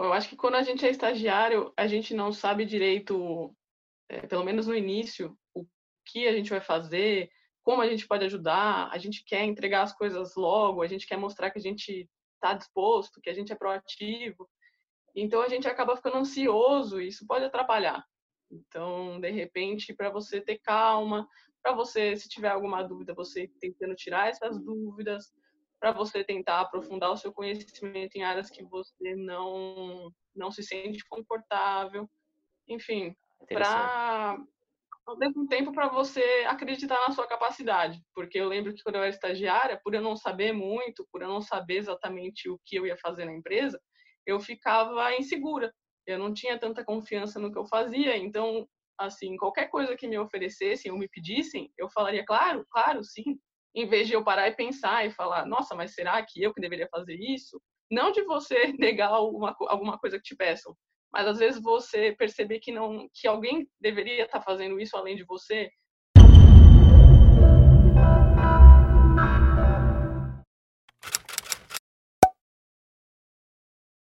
Eu acho que quando a gente é estagiário, a gente não sabe direito, é, pelo menos no início, o que a gente vai fazer, como a gente pode ajudar, a gente quer entregar as coisas logo, a gente quer mostrar que a gente está disposto, que a gente é proativo. Então a gente acaba ficando ansioso e isso pode atrapalhar. Então, de repente, para você ter calma, para você, se tiver alguma dúvida, você tentando tirar essas dúvidas, para você tentar aprofundar o seu conhecimento em áreas que você não não se sente confortável, enfim, para ao mesmo tempo para você acreditar na sua capacidade, porque eu lembro que quando eu era estagiária, por eu não saber muito, por eu não saber exatamente o que eu ia fazer na empresa, eu ficava insegura. Eu não tinha tanta confiança no que eu fazia, então assim, qualquer coisa que me oferecessem ou me pedissem, eu falaria claro, claro, sim, em vez de eu parar e pensar e falar, nossa, mas será que eu que deveria fazer isso? Não de você negar alguma, alguma coisa que te peçam, mas às vezes você perceber que não que alguém deveria estar fazendo isso além de você